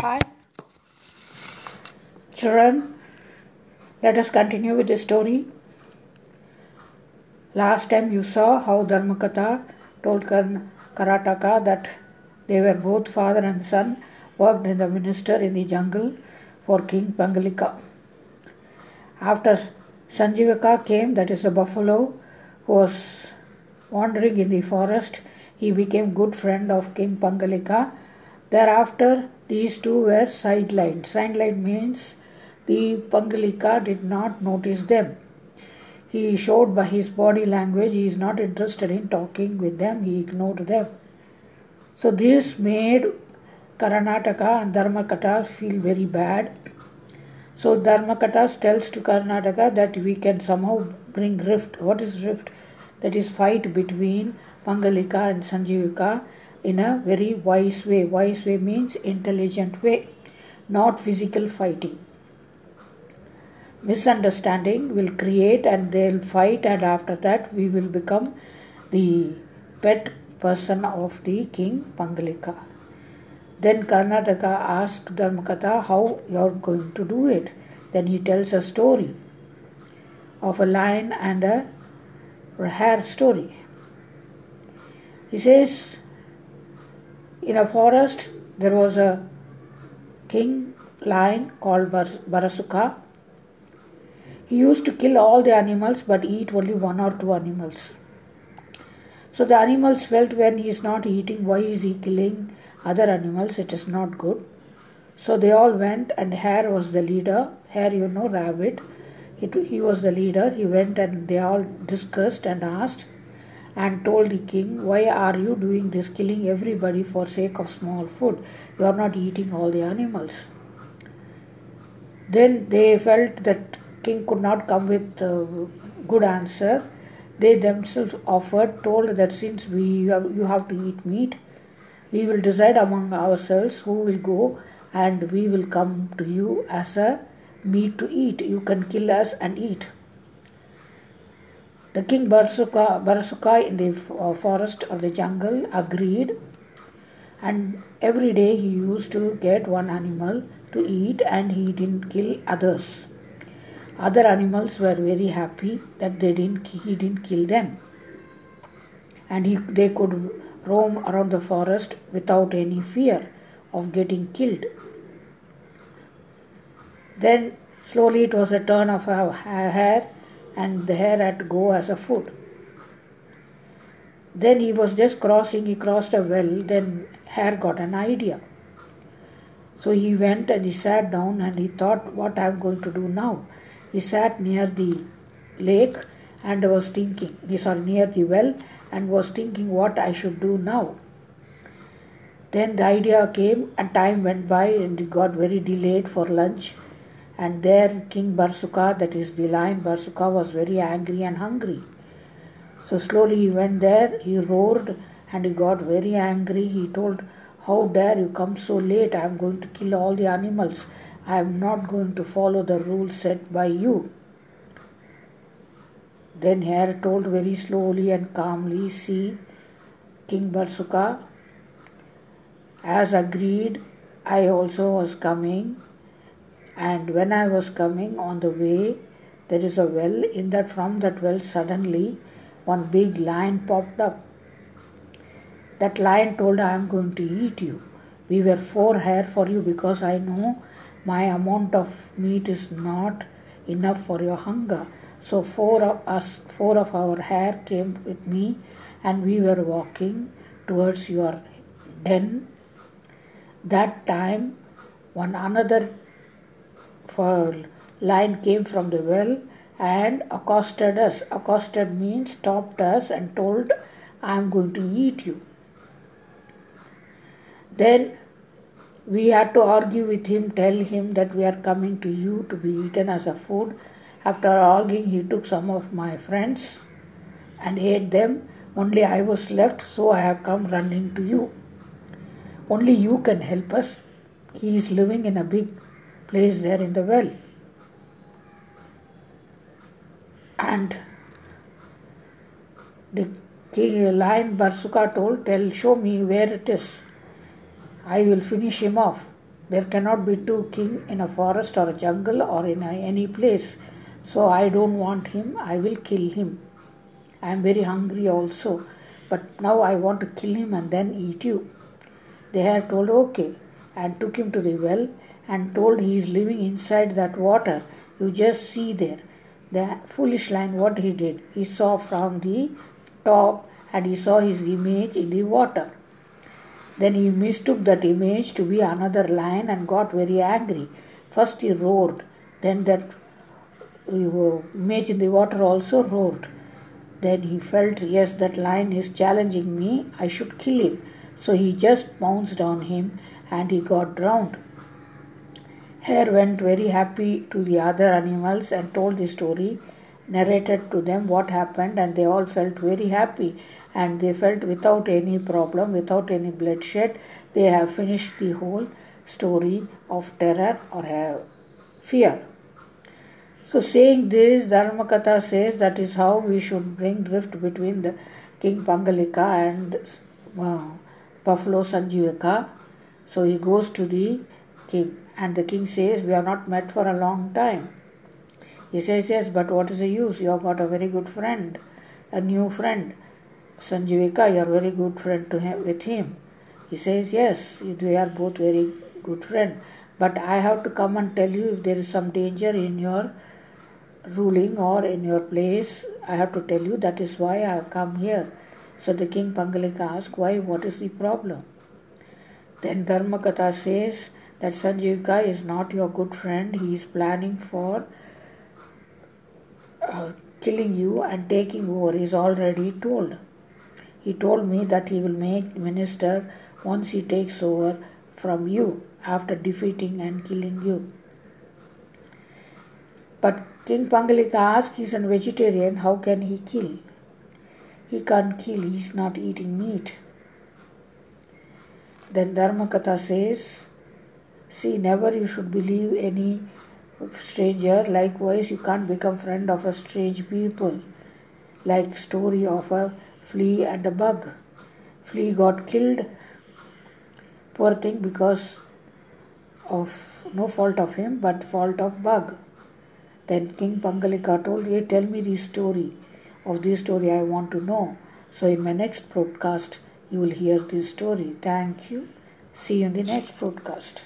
Hi. Children, let us continue with the story. Last time you saw how Dharmakatha told Karataka that they were both father and son, worked in the minister in the jungle for King Pangalika. After Sanjivaka came, that is a buffalo, who was wandering in the forest, he became good friend of King Pangalika. Thereafter, these two were sidelined. Sidelined means the Pangalika did not notice them. He showed by his body language he is not interested in talking with them, he ignored them. So, this made Karataka and Dharmakata feel very bad. So, Dharmakata tells to Karataka that we can somehow bring rift. What is rift? That is fight between Pangalika and Sanjivika in a very wise way. Wise way means intelligent way, not physical fighting misunderstanding will create and they'll fight and after that we will become the pet person of the king Pangalika. Then Karataka asks Dharmakatha how you're going to do it. Then he tells a story of a lion and a hare story. He says, in a forest there was a king lion called Barasuka he used to kill all the animals but eat only one or two animals. So the animals felt when he is not eating, why is he killing other animals? It is not good. So they all went, and Hare was the leader. Hare, you know, rabbit. It, he was the leader. He went and they all discussed and asked and told the king, Why are you doing this, killing everybody for sake of small food? You are not eating all the animals. Then they felt that king could not come with a good answer. They themselves offered, told that since we you have to eat meat, we will decide among ourselves who will go and we will come to you as a meat to eat. You can kill us and eat. The king Barasuka, Barasuka in the uh, forest or the jungle agreed and every day he used to get one animal to eat and he didn't kill others. Other animals were very happy that they didn't, he didn't kill them. And he, they could roam around the forest without any fear of getting killed. Then slowly it was a turn of a hare, and the hare had to go as a food. Then he was just crossing, he crossed a well, then hare got an idea. So he went and he sat down and he thought, What I am going to do now? He sat near the lake and was thinking, he sorry, near the well and was thinking what I should do now. Then the idea came and time went by and it got very delayed for lunch. And there King Barsuka, that is the lion Barsuka, was very angry and hungry. So slowly he went there, he roared and he got very angry. He told, How dare you come so late? I am going to kill all the animals. I am not going to follow the rules set by you. Then Hare told very slowly and calmly, See, King Barsuka, as agreed, I also was coming, and when I was coming on the way, there is a well. In that, from that well, suddenly one big lion popped up. That lion told, I am going to eat you. We were four hare for you because I know my amount of meat is not enough for your hunger. So four of us, four of our hare came with me and we were walking towards your den. That time one another lion came from the well and accosted us. Accosted means stopped us and told, I am going to eat you. Then we had to argue with him, tell him that we are coming to you to be eaten as a food. After arguing, he took some of my friends and ate them. Only I was left, so I have come running to you. Only you can help us. He is living in a big place there in the well. And the king, lion Barsuka told, Tell, show me where it is. I will finish him off. There cannot be two king in a forest or a jungle or in any place. So I don't want him. I will kill him. I am very hungry also. But now I want to kill him and then eat you. They had told okay and took him to the well and told he is living inside that water. You just see there. The foolish lion, what he did, he saw from the top and he saw his image in the water. Then he mistook that image to be another lion and got very angry. First he roared, then that image in the water also roared. Then he felt, yes, that lion is challenging me, I should kill him. So he just pounced on him and he got drowned. Hare went very happy to the other animals and told the story narrated to them what happened and they all felt very happy. And they felt without any problem without any bloodshed they have finished the whole story of terror or fear. So saying this dharmakatha says that is how we should bring drift between the king pangalika and uh, buffalo sanjivaka. So he goes to the king and the king says we have not met for a long time he says, Yes, but what is the use? You have got a very good friend, a new friend. Sanjivika, you are very good friend to him, with him. He says, Yes, we are both very good friend. But I have to come and tell you if there is some danger in your ruling or in your place. I have to tell you that is why I have come here. So the king Pangalika asked, Why? What is the problem? Then Dharmakatha says that Sanjivika is not your good friend. He is planning for uh, killing you and taking over is already told. He told me that he will make minister once he takes over from you after defeating and killing you. But King Pangalika asked, he's a vegetarian, how can he kill? He can't kill, he's not eating meat. Then Dharmakatha says, see, never you should believe any stranger. Likewise you can't become friend of a strange people. Like story of a flea and a bug. Flea got killed. Poor thing because of no fault of him but fault of bug. Then king pangalika told hey tell me the story. Of this story i want to know. So in my next broadcast you will hear this story. Thank you. See you in the next broadcast